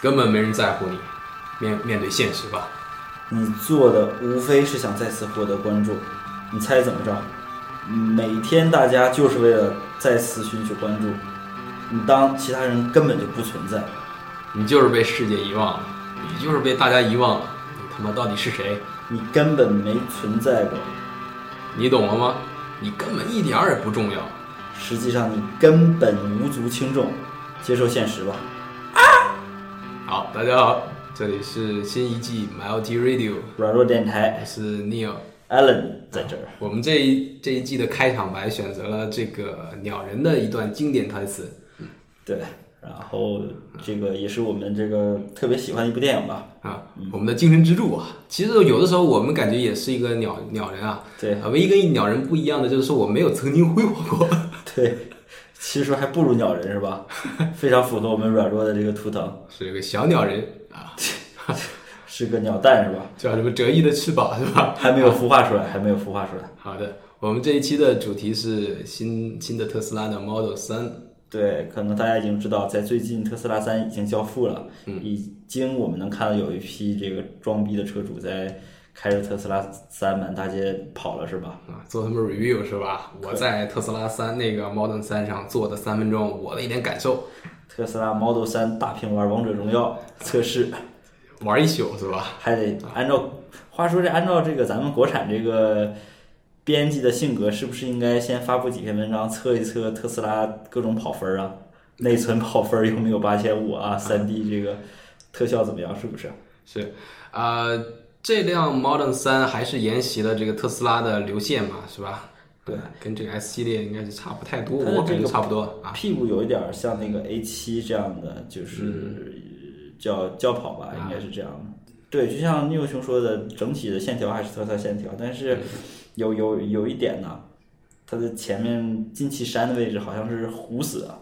根本没人在乎你。面面对现实吧，你做的无非是想再次获得关注。你猜怎么着？每天大家就是为了再次寻求关注。你当其他人根本就不存在，你就是被世界遗忘了，你就是被大家遗忘了。你他妈到底是谁？你根本没存在过。你懂了吗？你根本一点儿也不重要。实际上你根本无足轻重。接受现实吧。大家好。这里是新一季 Multi Radio 软弱电台，我是 Neil Allen 在这儿。我们这一这一季的开场白选择了这个鸟人的一段经典台词。对，然后这个也是我们这个特别喜欢一部电影吧？啊，我们的精神支柱啊。其实有的时候我们感觉也是一个鸟鸟人啊。对啊，唯一跟鸟人不一样的就是说我没有曾经辉煌过。对，其实还不如鸟人是吧？非常符合我们软弱的这个图腾。是一个小鸟人。啊，是个鸟蛋是吧？叫什么折翼的翅膀是吧？还没有孵化出来，还没有孵化出来。好的，我们这一期的主题是新新的特斯拉的 Model 三。对，可能大家已经知道，在最近特斯拉三已经交付了，已经我们能看到有一批这个装逼的车主在开着特斯拉三满大街跑了是吧？啊，做他们 review 是吧？我在特斯拉三那个 Model 三上做的三分钟，我的一点感受。特斯拉 Model 三大屏玩王者荣耀 测试，玩一宿是吧？还得按照，话说这按照这个咱们国产这个编辑的性格，是不是应该先发布几篇文章测一测特斯拉各种跑分啊？内存跑分有没有八千五啊？三 D 这个特效怎么样？是不是？是，呃，这辆 Model 三还是沿袭了这个特斯拉的流线嘛，是吧？对，跟这个 S 系列应该是差不太多，我感觉差不多啊。屁股有一点像那个 A 七这样的，就是叫轿跑吧，应该是这样的。对，就像聂雄说的，整体的线条还是特斯拉线条，但是有有有一点呢，它的前面进气扇的位置好像是糊死的。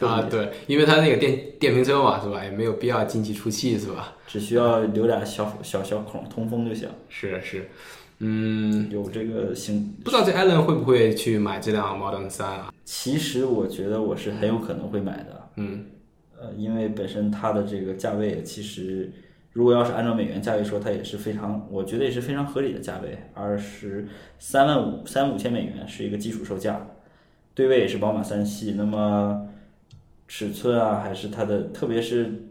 啊，对，因为它那个电电瓶车嘛，是吧？也没有必要进气出气，是吧？只需要留俩小小小孔通风就行。是是。嗯，有这个行，不知道这艾伦会不会去买这辆 Model 三啊？其实我觉得我是很有可能会买的。嗯，呃，因为本身它的这个价位，其实如果要是按照美元价位说，它也是非常，我觉得也是非常合理的价位，二十三万五三五千美元是一个基础售价，对位也是宝马三系，那么尺寸啊，还是它的，特别是。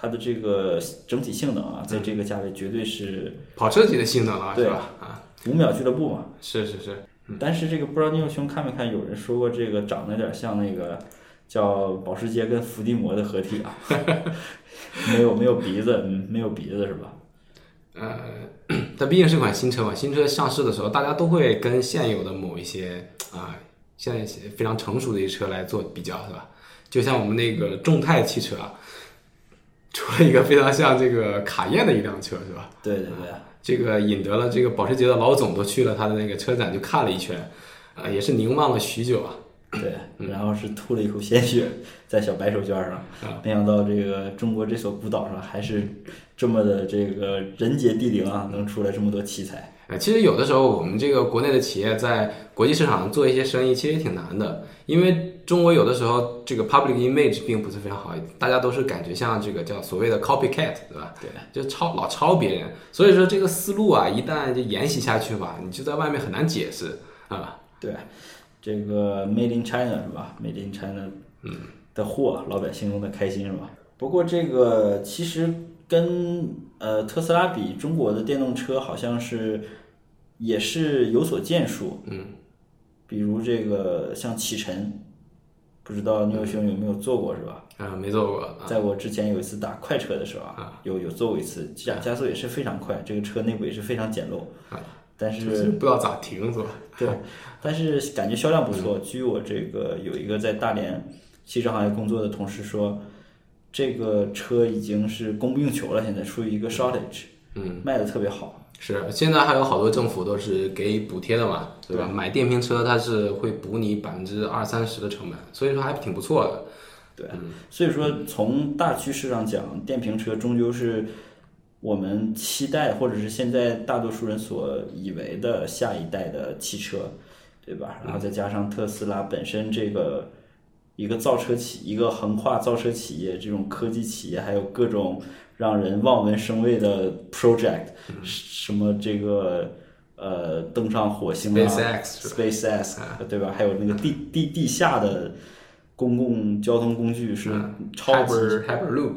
它的这个整体性能啊，在这个价位绝对是跑车级的性能了，是吧？啊，五秒俱乐部嘛，是是是。但是这个不知道你有兄看没看，有人说过这个长得有点像那个叫保时捷跟伏地魔的合体啊，没有没有鼻子，没有鼻子是吧？呃，它毕竟是款新车嘛，新车上市的时候，大家都会跟现有的某一些啊，现在非常成熟的一些车来做比较，是吧？就像我们那个众泰汽车啊。出了一个非常像这个卡宴的一辆车，是吧？对对对，这个引得了这个保时捷的老总都去了他的那个车展，就看了一圈，啊，也是凝望了许久啊。对，然后是吐了一口鲜血在小白手绢上，没想到这个中国这所孤岛上还是这么的这个人杰地灵啊，能出来这么多奇才。哎，其实有的时候我们这个国内的企业在国际市场上做一些生意，其实也挺难的，因为。中国有的时候这个 public image 并不是非常好，大家都是感觉像这个叫所谓的 copycat，对吧？对，就抄老抄别人，所以说这个思路啊，一旦就沿袭下去吧，你就在外面很难解释啊。对，这个 made in China 是吧？made in China，嗯，的货老百姓用的开心是吧？不过这个其实跟呃特斯拉比，中国的电动车好像是也是有所建树，嗯，比如这个像启辰。不知道牛兄有没有做过是吧？啊，没做过。在我之前有一次打快车的时候啊，有有做过一次，加加速也是非常快，这个车内部也是非常简陋。啊，但是不知道咋停是吧？对，但是感觉销量不错。据我这个有一个在大连汽车行业工作的同事说，这个车已经是供不应求了，现在处于一个 shortage，嗯，卖的特别好。是，现在还有好多政府都是给补贴的嘛，对吧？买电瓶车它是会补你百分之二三十的成本，所以说还挺不错的。对，所以说从大趋势上讲，电瓶车终究是我们期待或者是现在大多数人所以为的下一代的汽车，对吧？然后再加上特斯拉本身这个一个造车企，一个横跨造车企业这种科技企业，还有各种让人望文生畏的 project，、什么这个呃登上火星啊，SpaceX，SpaceX，对吧？还有那个地地地下的公共交通工具是超级 Hyper Hyperloop？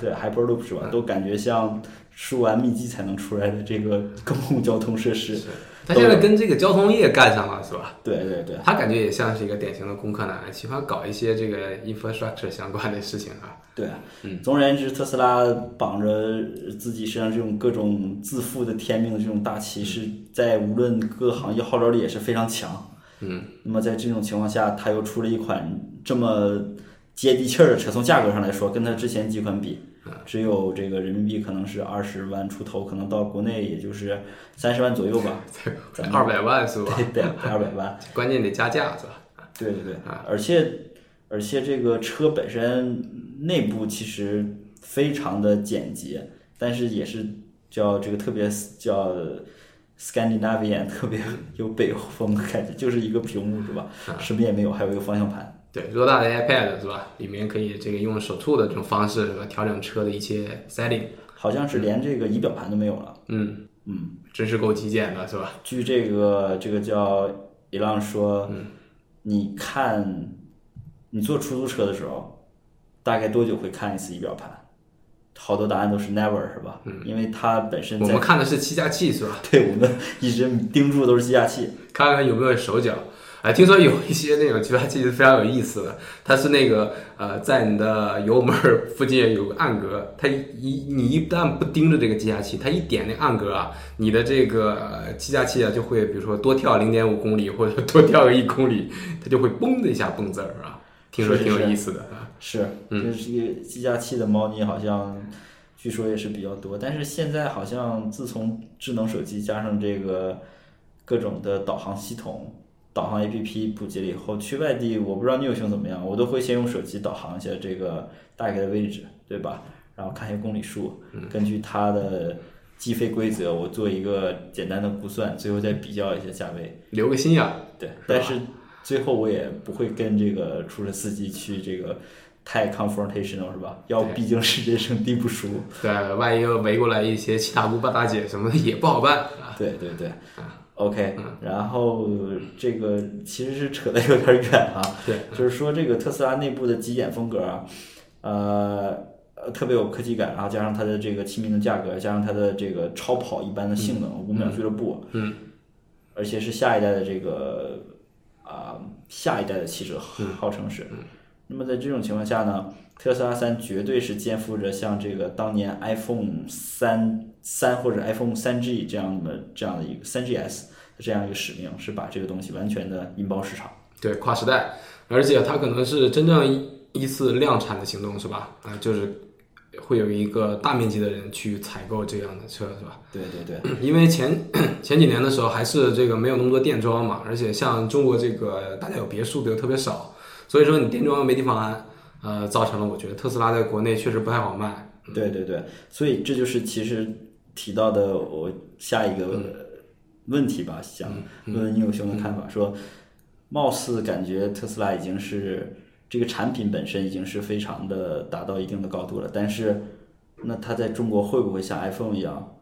对 Hyperloop 是吧？都感觉像输完秘籍才能出来的这个公共交通设施。他现在跟这个交通业干上了是吧？对对对，他感觉也像是一个典型的工科男，喜欢搞一些这个 infrastructure 相关的事情啊。对，总而言之，特斯拉绑着自己身上这种各种自负的天命的这种大旗，是在无论各行业号召力也是非常强。嗯，那么在这种情况下，他又出了一款这么接地气儿的车，从价格上来说，跟他之前几款比，只有这个人民币可能是二十万出头，可能到国内也就是三十万左右吧。二百万是吧？对对，二百万。关键得加价是吧？对对对，而且而且这个车本身内部其实非常的简洁，但是也是叫这个特别叫 Scandinavian，特别有北欧风的感觉，就是一个屏幕是吧？什么也没有，还有一个方向盘。对，偌大的 iPad 是吧？里面可以这个用手触的这种方式是吧？调整车的一些 setting。好像是连这个仪表盘都没有了。嗯嗯，真是够极简的是吧？据这个这个叫一浪说，你看你坐出租车的时候，大概多久会看一次仪表盘？好多答案都是 never 是吧？嗯，因为它本身在我们看的是计价器是吧？对我们一直盯住的都是计价器。看看有没有手脚。哎，听说有一些那种计价器是非常有意思的，它是那个呃，在你的油门儿附近有个暗格，它一你一旦不盯着这个计价器，它一点那暗格啊，你的这个呃计价器啊就会比如说多跳零点五公里或者多跳个一公里，它就会嘣的一下蹦字儿啊，听说挺有意思的啊。是，这是一个计价器的猫腻，好像据说也是比较多。但是现在好像自从智能手机加上这个各种的导航系统、导航 APP 普及了以后，去外地我不知道你有兄怎么样，我都会先用手机导航一下这个大概的位置，对吧？然后看一下公里数，根据它的计费规则，我做一个简单的估算，最后再比较一下价位。留个心眼儿，对，但是最后我也不会跟这个出租车司机去这个太 confrontational 是吧？要毕竟是人生地不熟。对，万一又围过来一些七大姑八大姐什么的也不好办啊。对对对，OK，然后这个其实是扯的有点远啊。对，就是说这个特斯拉内部的极简风格啊，呃。呃，特别有科技感，然后加上它的这个亲民的价格，加上它的这个超跑一般的性能，五秒俱乐部，嗯，而且是下一代的这个啊、下一代的汽车号称是。那么在这种情况下呢，特斯拉三绝对是肩负着像这个当年 iPhone 三三或者 iPhone 三 G 这样的这样的一个三 GS 这样一个使命，是把这个东西完全的引爆市场。对，跨时代，而且它可能是真正一一次量产的行动，是吧？啊、就是会有一个大面积的人去采购这样的车，是吧？对对对，因为前前几年的时候还是这个没有那么多电桩嘛，而且像中国这个大家有别墅的又特别少，所以说你电桩没地方安，呃，造成了我觉得特斯拉在国内确实不太好卖。对对对，所以这就是其实提到的我下一个问题吧，想问问你有兄的看法，说貌似感觉特斯拉已经是这个产品本身已经是非常的达到一定的高度了，但是那它在中国会不会像 iPhone 一样，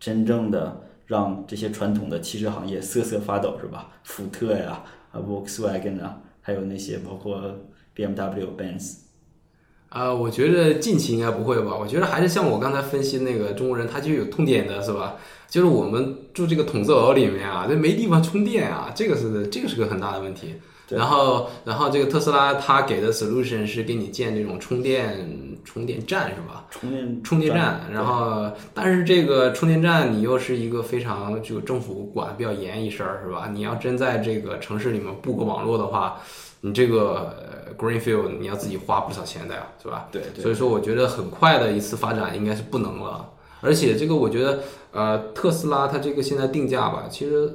真正的让这些传统的汽车行业瑟瑟发抖，是吧？福特呀，啊，Volkswagen 啊，还有那些包括 BMW、Benz。啊、我觉得近期应该不会吧？我觉得还是像我刚才分析那个中国人，他就有痛点的是吧？就是我们住这个筒子楼里面啊，这没地方充电啊，这个是这个是个很大的问题。对然后，然后这个特斯拉它给的 solution 是给你建这种充电充电站是吧？充电充电站，然后但是这个充电站你又是一个非常就政府管得比较严一事儿是吧？你要真在这个城市里面布个网络的话，你这个呃 greenfield 你要自己花不少钱的呀，是吧？对对所以说我觉得很快的一次发展应该是不能了，而且这个我觉得呃特斯拉它这个现在定价吧，其实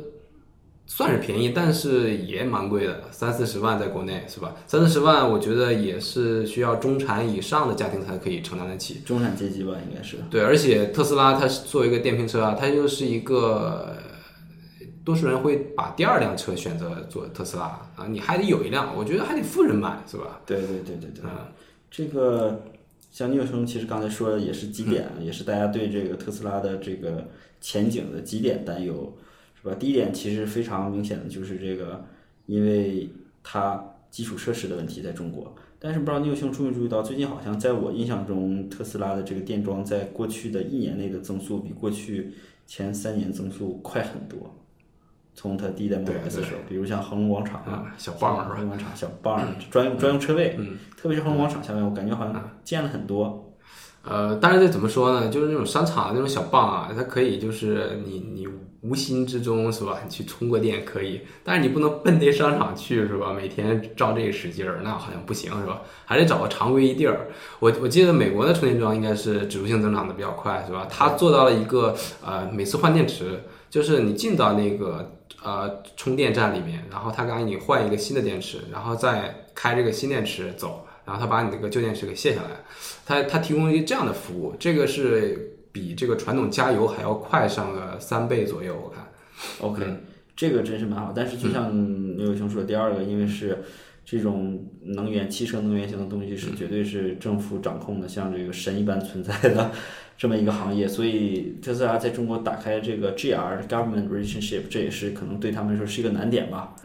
算是便宜，但是也蛮贵的，三四十万在国内是吧？三四十万我觉得也是需要中产以上的家庭才可以承担得起。中产阶级吧，应该是。对，而且特斯拉它是作为一个电瓶车啊，它又是一个呃多数人会把第二辆车选择做特斯拉啊，你还得有一辆，我觉得还得富人买，是吧？对对对对对，嗯这个像聂生其实刚才说的也是几点，也是大家对这个特斯拉的这个前景的几点担忧，是吧？第一点其实非常明显的就是这个，因为它基础设施的问题在中国。但是不知道你有兴注没注意到，最近好像在我印象中，特斯拉的这个电桩在过去的一年内的增速比过去前三年增速快很多。从它第一代 Model S 的时候，比如像恒隆广场啊，啊，小棒儿是吧？恒隆广场小棒儿专用专用车位，嗯特别是恒隆广场下面，我感觉好像建了很多。呃，但是这怎么说呢？就是那种商场那种小棒啊，它可以就是你你无心之中是吧？你去充个电可以，但是你不能奔那商场去是吧？每天照这个使劲儿，那好像不行是吧？还得找个常规一地儿。我我记得美国的充电桩应该是指数性增长的比较快是吧？它做到了一个呃，每次换电池，就是你进到那个呃充电站里面，然后它给你换一个新的电池，然后再开这个新电池走。然后他把你这个旧电池给卸下来，他他提供一个这样的服务，这个是比这个传统加油还要快上了三倍左右，我看。OK，、这个真是蛮好。但是就像刘伟雄说的，第二个，因为是这种能源、汽车能源型的东西是绝对是政府掌控的，像这个神一般存在的这么一个行业，所以特斯拉在中国打开这个 GR Government Relationship，这也是可能对他们来说是一个难点吧。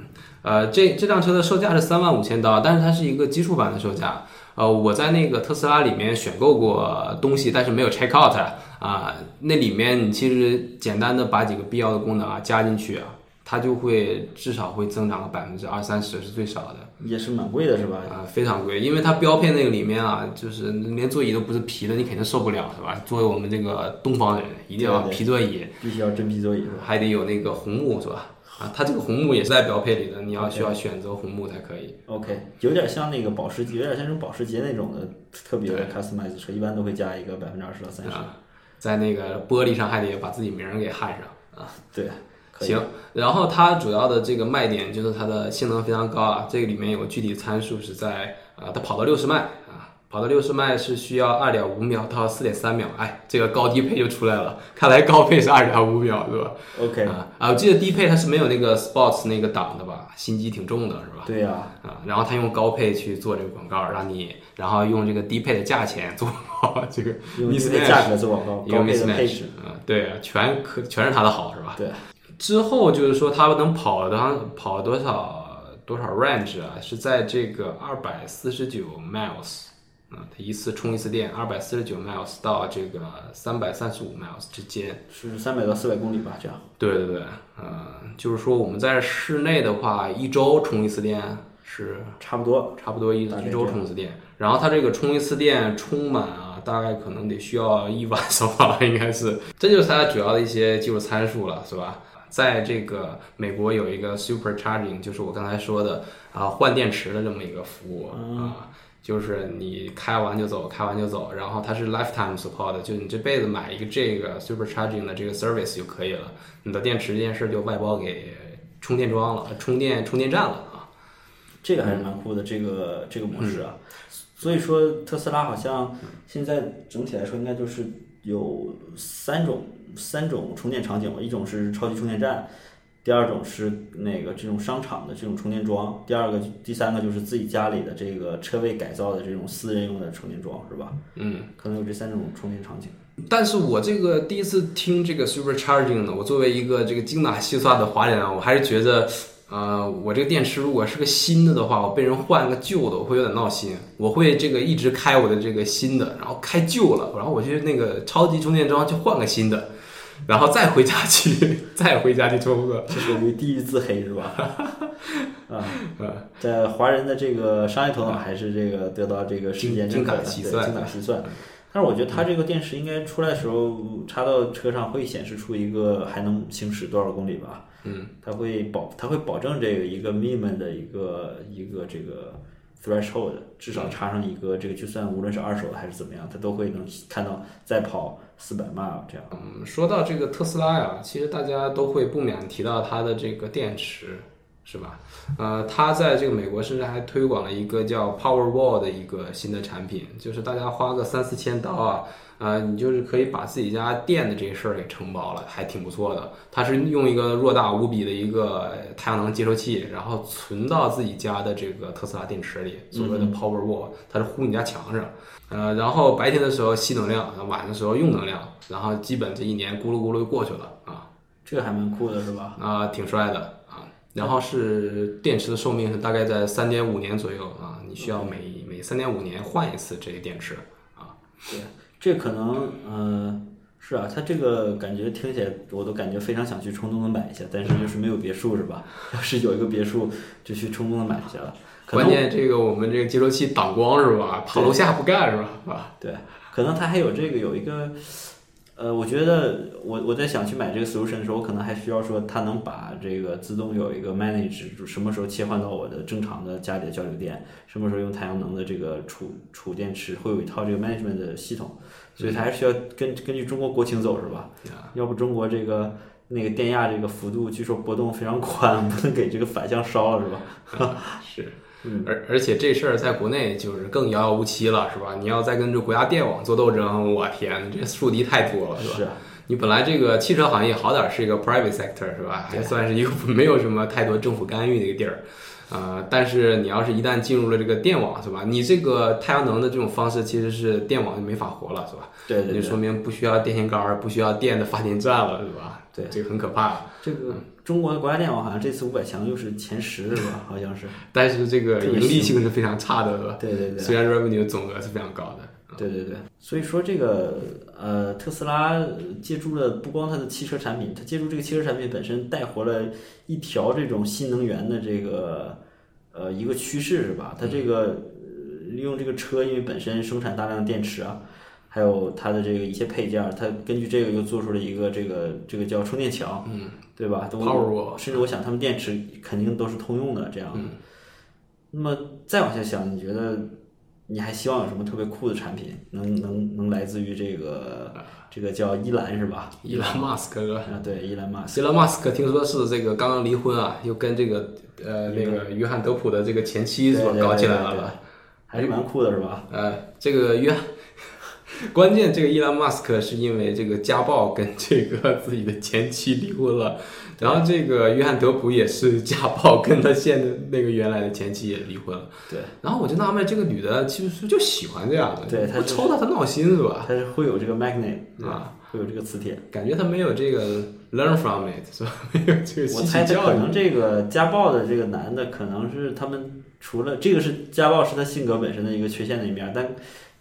呃，这这辆车的售价是三万五千刀，但是它是一个基础版的售价。呃，我在那个特斯拉里面选购过东西，但是没有 check out 啊、那里面你其实简单的把几个必要的功能啊加进去啊，它就会至少会增长个百分之二三十是最少的。也是蛮贵的，是吧？啊、非常贵，因为它标配那个里面啊，就是连座椅都不是皮的，你肯定受不了，是吧？作为我们这个东方人，一定要皮座椅，必须要真皮座椅，还得有那个红木，是吧？啊，它这个红木也是在标配里的，你要需要选择红木才可以。OK，有点像那个保时捷，有点像那种保时捷那种的特别的 customize 车，一般都会加一个百分之二十到三十。啊，在那个玻璃上还得把自己名儿给焊上啊。对。行，然后它主要的这个卖点就是它的性能非常高啊，这个里面有具体参数是在啊，它跑到六十迈啊，跑到六十迈是需要二点五秒到四点三秒，哎，这个高低配就出来了，看来高配是二点五秒是吧？OK，啊啊，我记得低配它是没有那个 Sports 那个档的吧，心机挺重的是吧？对呀、啊，然后它用高配去做这个广告，让你，然后用这个低配的价钱做好这个用低 mismatch 配价格做广告，高配的配置。啊，对，全可全是它的好是吧？对。之后就是说它能跑的跑多少多少 range 啊？是在这个二百四十九 miles 啊，它一次充一次电，二百四十九 miles 到这个三百三十五 miles 之间。是三百到四百公里吧，这样。对对对，呃，就是说我们在室内的话，一周充一次电是差不多。差不多一一周充一次电，然后它这个充一次电充满啊，大概可能得需要一晚上吧，应该是，这就是它主要的一些技术参数了，是吧？在这个美国有一个 Supercharging，就是我刚才说的啊换电池的这么一个服务啊，就是你开完就走，开完就走，然后它是 lifetime support，就你这辈子买一个这个 Supercharging 的这个 service 就可以了，你的电池这件事就外包给充电桩了，充电充电站了啊。这个还是蛮酷的，这个这个模式啊。所以说，特斯拉好像现在整体来说应该就是有三种三种充电场景吧，一种是超级充电站，第二种是那个这种商场的这种充电桩，第二个第三个就是自己家里的这个车位改造的这种私人用的充电桩，是吧？嗯。可能有这三种充电场景。但是我这个第一次听这个 supercharging 呢，我作为一个这个精打细算的华人啊，我还是觉得，呃，我这个电池如果是个新的的话，我被人换个旧的，我会有点闹心。我会这个一直开我的这个新的，然后开旧了，然后我去那个超级充电桩去换个新的，然后再回家去，再回家去充个。这属于地狱自黑是吧？啊，在华人的这个商业头脑还是这个得到这个世界精认可的，精打细算精打细算。但是我觉得它这个电池应该出来的时候插到车上会显示出一个还能行驶多少公里吧？嗯，它会保它会保证这个一个 minimum 的一个一个这个 threshold，至少插上一个这个，就算无论是二手的还是怎么样，它都会能看到再跑四百 mile 这样。嗯，说到这个特斯拉呀，其实大家都会不免提到它的这个电池是吧？呃，他在这个美国甚至还推广了一个叫 Powerwall 的一个新的产品，就是大家花个三四千刀啊，呃，你就是可以把自己家电的这个事儿给承包了，还挺不错的。它是用一个偌大无比的一个太阳能接收器，然后存到自己家的这个特斯拉电池里，所谓的 Powerwall，它是糊你家墙上。呃，然后白天的时候吸能量，晚上的时候用能量，然后基本这一年咕噜咕噜就过去了啊。这个还蛮酷的，是吧？啊，挺帅的啊。然后是电池的寿命是大概在三点五年左右啊，你需要每每三点五年换一次这个电池啊。对，这可能，嗯、是啊，它这个感觉听起来，我都感觉非常想去冲动的买一下，但是就是没有别墅，是吧？要是有一个别墅，就去冲动的买一下了。可关键这个我们这个接收器挡光是吧？跑楼下不干是吧？啊，对，可能它还有这个有一个，呃，我觉得我我在想去买这个 solution 的时候，我可能还需要说它能把这个自动有一个 manage，就什么时候切换到我的正常的家里的交流电，什么时候用太阳能的这个储储电池，会有一套这个 management 的系统，所以它还是需要根根据中国国情走是吧？要不中国这个。那个电压这个幅度据说波动非常宽，不能给这个反向烧了是吧？是。而而且这事儿在国内就是更遥遥无期了，是吧？你要再跟这国家电网做斗争，我天，这树敌太多了，是吧？是啊你本来这个汽车行业好点儿是一个 private sector 是吧？还算是一个没有什么太多政府干预的一个地儿，呃，但是你要是一旦进入了这个电网是吧？你这个太阳能的这种方式其实是电网就没法活了是吧？对对对就说明不需要电线杆儿，不需要电的发电站了是吧？对这个很可怕。这个中国的国家电网好像这次五百强又是前十是吧？好像是。但是这个盈利性是非常差的？对对对。虽然 revenue 总额是非常高的。对对对，所以说这个呃，特斯拉借助了不光它的汽车产品，它借助这个汽车产品本身带活了一条这种新能源的这个呃一个趋势是吧？它这个呃利用这个车，因为本身生产大量的电池啊，还有它的这个一些配件儿，它根据这个又做出了一个这个这个叫充电桥，嗯，对吧？甚至我想他们电池肯定都是通用的这样的。那么再往下想，你觉得你还希望有什么特别酷的产品，能能能来自于这个这个叫伊兰是吧？伊兰马斯克，啊，对，伊兰马斯伊兰马斯克听说是这个刚刚离婚啊，又跟这个呃那个约翰德普的这个前妻是吧搞起来了吧？还是蛮酷的是吧？呃，这个约翰，关键这个伊朗马斯克是因为这个家暴跟这个自己的前妻离婚了，然后这个约翰德普也是家暴跟他现在那个原来的前妻也离婚了，对，然后我就纳闷这个女的其实就喜欢这样的，对她抽她她闹心是吧？她是会有这个 magnet 对吧啊，会有这个磁铁。感觉她没有这个 learn from it 是吧？没有这个我猜他可。能这个家暴的这个男的，可能是他们除了这个是家暴是他性格本身的一个缺陷的一面，但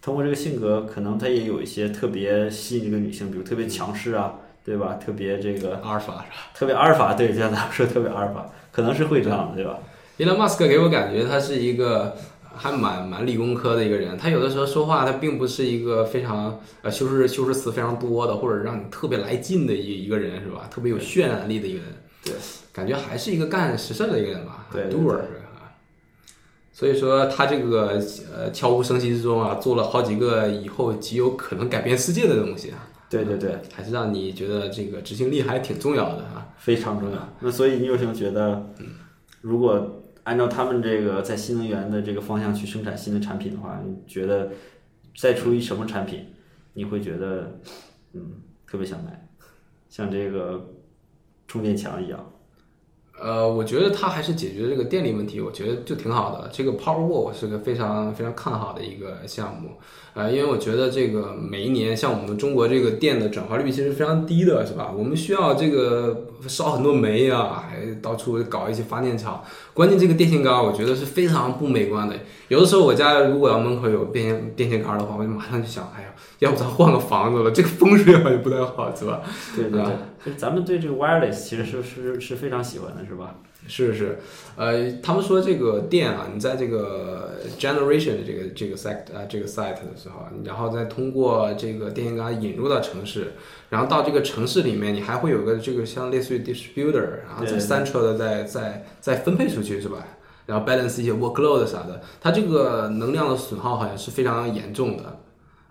通过这个性格，可能他也有一些特别吸引这个女性，比如特别强势啊，对吧？特别这个阿尔法是吧？特别阿尔法，对，就像咱们说特别阿尔法，可能是会这样的，对吧？伊隆马斯克给我感觉他是一个还蛮蛮理工科的一个人，他有的时候说话他并不是一个非常呃修饰修饰词非常多的，或者让你特别来劲的一一个人是吧？特别有渲染力的一个人，对，感觉还是一个干实事的一个人吧，对？所以说他这个呃悄无声息之中啊，做了好几个以后极有可能改变世界的东西啊，对对对，还是让你觉得这个执行力还挺重要的啊。非常重要。那所以你有什么觉得，如果按照他们这个在新能源的这个方向去生产新的产品的话，你觉得再出一什么产品，你会觉得嗯特别想买，像这个充电墙一样？呃，我觉得它还是解决这个电力问题，我觉得就挺好的。这个 Powerwall 是个非常非常看好的一个项目，呃，因为我觉得这个每一年像我们中国这个电的转化率其实非常低的，是吧？我们需要这个烧很多煤啊，还到处搞一些发电厂。关键这个电线杆，我觉得是非常不美观的。有的时候我家如果要门口有电线电线杆的话，我就马上就想，哎呀，要不咱换个房子了，这个风水好像不太好，是吧？对对对啊，就是咱们对这个 wireless 其实是是是非常喜欢的，是吧？是是，呃，他们说这个电啊，你在这个 generation 的这个这个 site 啊这个 site 的时候，然后再通过这个电线杆引入到城市，然后到这个城市里面，你还会有个这个像类似于 distributor，然后再对 central 的再再再分配出去是吧？然后 balance 一些 workload 啥的，它这个能量的损耗好像是非常严重的。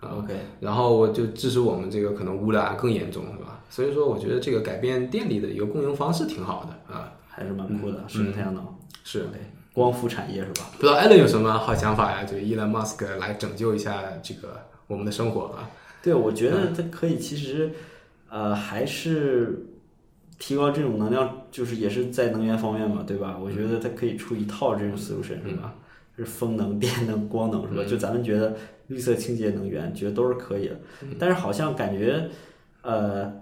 啊 OK，然后我就致使我们这个可能污染更严重？所以说，我觉得这个改变电力的一个供应方式挺好的啊。还是蛮酷的，适合太阳能。是。对，光伏产业是吧？不知道艾伦有什么好想法呀？就伊 m 马斯克来拯救一下这个我们的生活啊？对，我觉得它可以，其实呃还是提高这种能量，就是也是在能源方面嘛，对吧？我觉得它可以出一套这种 solution 是吧？是风能、电能、光能是吧？就咱们觉得绿色清洁能源，觉得都是可以的。但是好像感觉，呃，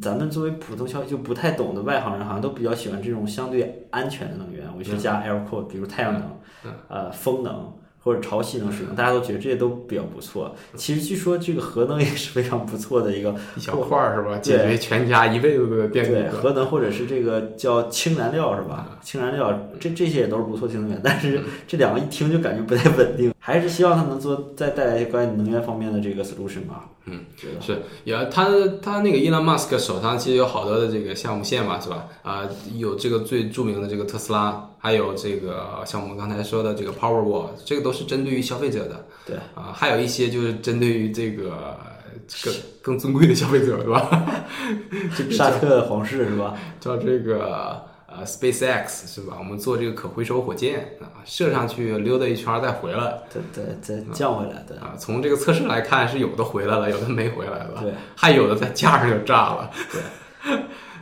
咱们作为普通消费就不太懂的外行人，好像都比较喜欢这种相对安全的能源。我去加 air core，比如太阳能，呃，风能。或者潮汐能使用，大家都觉得这些都比较不错。其实据说这个核能也是非常不错的一个一小块儿，是吧？解决全家一辈子的电对，核能或者是这个叫氢燃料，是吧？氢燃料这这些也都是不错新能源，但是这两个一听就感觉不太稳定。还是希望他能做再带来一些关于能源方面的这个 solution 吧。嗯，是，也他他那个伊 m 马斯克手上其实有好多的这个项目线嘛，是吧？啊，有这个最著名的这个特斯拉，还有这个像我们刚才说的这个 Powerwall，这个都是针对于消费者的。对啊，还有一些就是针对于这个更更尊贵的消费者，是吧？沙特皇室是吧？叫这个。呃，SpaceX 是吧？我们做这个可回收火箭啊，射上去溜达一圈再回来，对对再降回来的啊。从这个测试来看，是有的回来了，有的没回来了，对，还有的在架上就炸了，对。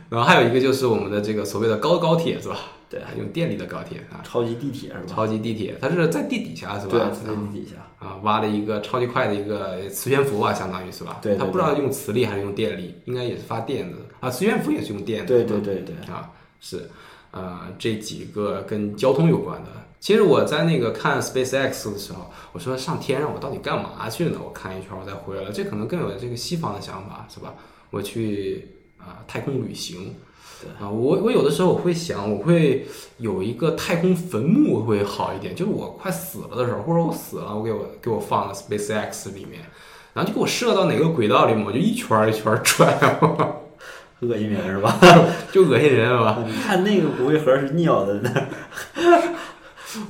然后还有一个就是我们的这个所谓的高高铁是吧？对，用电力的高铁啊，超级地铁是吧？超级地铁，它是在地底下是吧？对，在地底下啊，挖了一个超级快的一个磁悬浮啊，相当于是吧？对，它不知道用磁力还是用电力，应该也是发电的啊。磁悬浮也是用电的，对对对对啊，是。呃，这几个跟交通有关的，其实我在那个看 SpaceX 的时候，我说上天上我到底干嘛去呢？我看一圈我再回来了，这可能更有这个西方的想法，是吧？我去啊太空旅行，啊，我我有的时候我会想，我会有一个太空坟墓会好一点，就是我快死了的时候，或者我死了，我给我给我放到 SpaceX 里面，然后就给我射到哪个轨道里面，我就一圈一圈转。恶心人是吧？就恶心人是吧？你看那个骨灰盒是尿的那，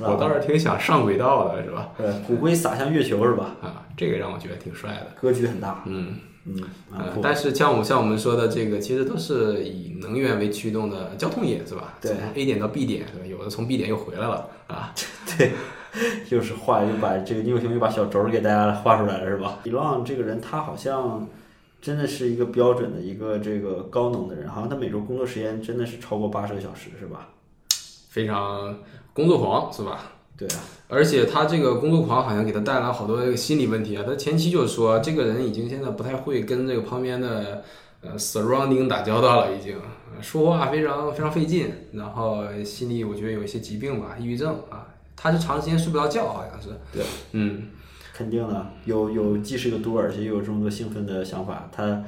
我倒是挺想上轨道的，是吧？对，骨灰撒向月球是吧？啊，这个让我觉得挺帅的，格局很大。嗯嗯，但是像我像我们说的这个，其实都是以能源为驱动的交通业，是吧？对，A 点到 B 点，是吧？有的从 B 点又回来了啊。对，又是画又把这个英雄又把小轴给大家画出来了，是吧？Elon 这个人，他好像。真的是一个标准的一个这个高能的人，好像他每周工作时间真的是超过八十个小时，是吧？非常工作狂，是吧？对啊，而且他这个工作狂好像给他带来好多心理问题啊。他前期就是说，这个人已经现在不太会跟这个旁边的呃 surrounding 打交道了，已经说话非常非常费劲，然后心里我觉得有一些疾病吧，抑郁症啊。他是长时间睡不着觉，好像是。对，嗯。肯定的，有有既是个多，而且又有这么多兴奋的想法，他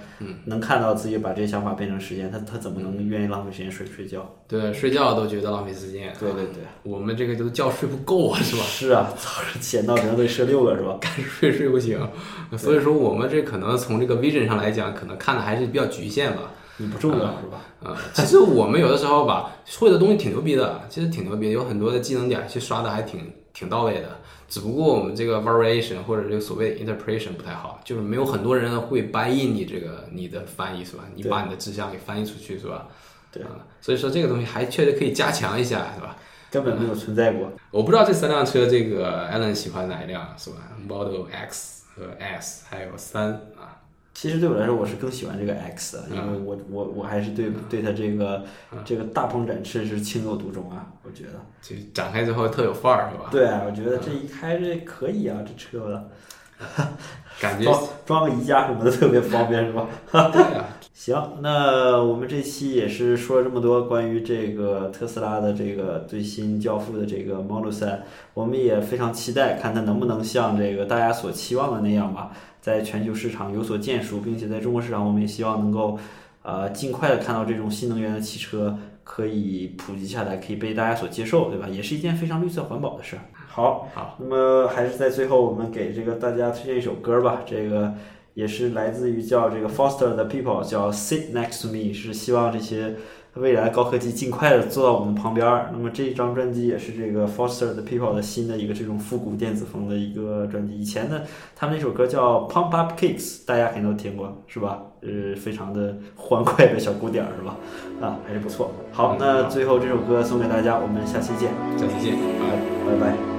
能看到自己把这些想法变成实现，他他怎么能愿意浪费时间睡睡觉？对，睡觉都觉得浪费时间。对对对，我们这个都觉睡不够啊，是吧？是啊，早上起闹钟得设六个是吧？该睡睡不醒，所以说我们这可能从这个 vision 上来讲，可能看的还是比较局限吧。你不重要是吧？啊，其实我们有的时候吧，会的东西挺牛逼的，其实挺牛逼，有很多的技能点，其实刷的还挺挺到位的。只不过我们这个 variation 或者这个所谓的 interpretation 不太好，就是没有很多人会 buy in 你这个你的翻译是吧？你把你的志向给翻译出去是吧？对啊，所以说这个东西还确实可以加强一下是吧？根本没有存在过。我不知道这三辆车，这个 Allen 喜欢哪一辆是吧？Model X 和 S 还有三啊。其实对我来说，我是更喜欢这个 X 的，因为我我我还是对对它这个这个大鹏展翅是情有独钟啊，我觉得。就展开之后特有范儿是吧？对啊，我觉得这一开这可以啊，这车，感觉装装个宜家什么的特别方便是吧？对啊。行，那我们这期也是说了这么多关于这个特斯拉的这个最新交付的这个 Model 3，我们也非常期待看它能不能像这个大家所期望的那样吧。在全球市场有所建树，并且在中国市场，我们也希望能够，呃，尽快的看到这种新能源的汽车可以普及下来，可以被大家所接受，对吧？也是一件非常绿色环保的事儿。好，好，那么还是在最后，我们给这个大家推荐一首歌吧。这个也是来自于叫这个 Foster 的 People，叫 Sit Next to Me，是希望这些未来高科技尽快的坐到我们旁边儿。那么这一张专辑也是这个 Foster the People 的新的一个这种复古电子风的一个专辑。以前呢，他们那首歌叫 Pump Up Kicks，大家肯定都听过，是吧？呃，非常的欢快的小鼓点儿，是吧？啊，还是不错。好，那最后这首歌送给大家，我们下期见，下期见，拜拜拜。